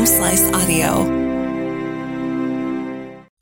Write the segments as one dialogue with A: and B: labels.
A: Home Slice Audio.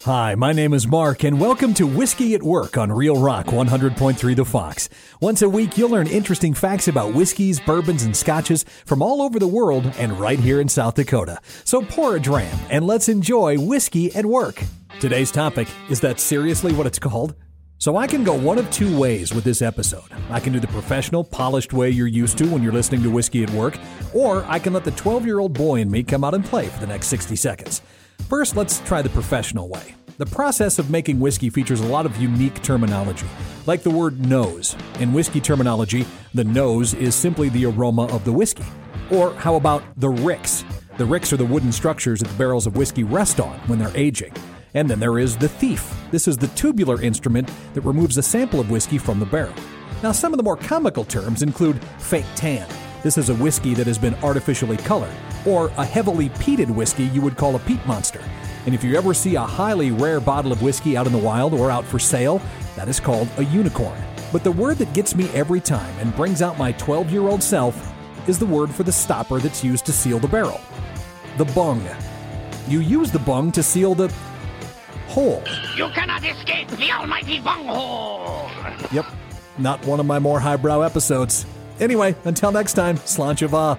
B: Hi, my name is Mark, and welcome to Whiskey at Work on Real Rock 100.3 The Fox. Once a week, you'll learn interesting facts about whiskeys, bourbons, and scotches from all over the world and right here in South Dakota. So pour a dram and let's enjoy Whiskey at Work. Today's topic is that seriously what it's called? So I can go one of two ways with this episode. I can do the professional, polished way you're used to when you're listening to Whiskey at Work, or I can let the 12 year old boy in me come out and play for the next 60 seconds. First, let's try the professional way. The process of making whiskey features a lot of unique terminology, like the word nose. In whiskey terminology, the nose is simply the aroma of the whiskey. Or how about the ricks? The ricks are the wooden structures that the barrels of whiskey rest on when they're aging. And then there is the thief. This is the tubular instrument that removes a sample of whiskey from the barrel. Now, some of the more comical terms include fake tan. This is a whiskey that has been artificially colored, or a heavily peated whiskey you would call a peat monster. And if you ever see a highly rare bottle of whiskey out in the wild or out for sale, that is called a unicorn. But the word that gets me every time and brings out my 12 year old self is the word for the stopper that's used to seal the barrel the bung. You use the bung to seal the hole.
C: You cannot escape the almighty bunghole!
B: Yep, not one of my more highbrow episodes. Anyway, until next time, slàinte mhath.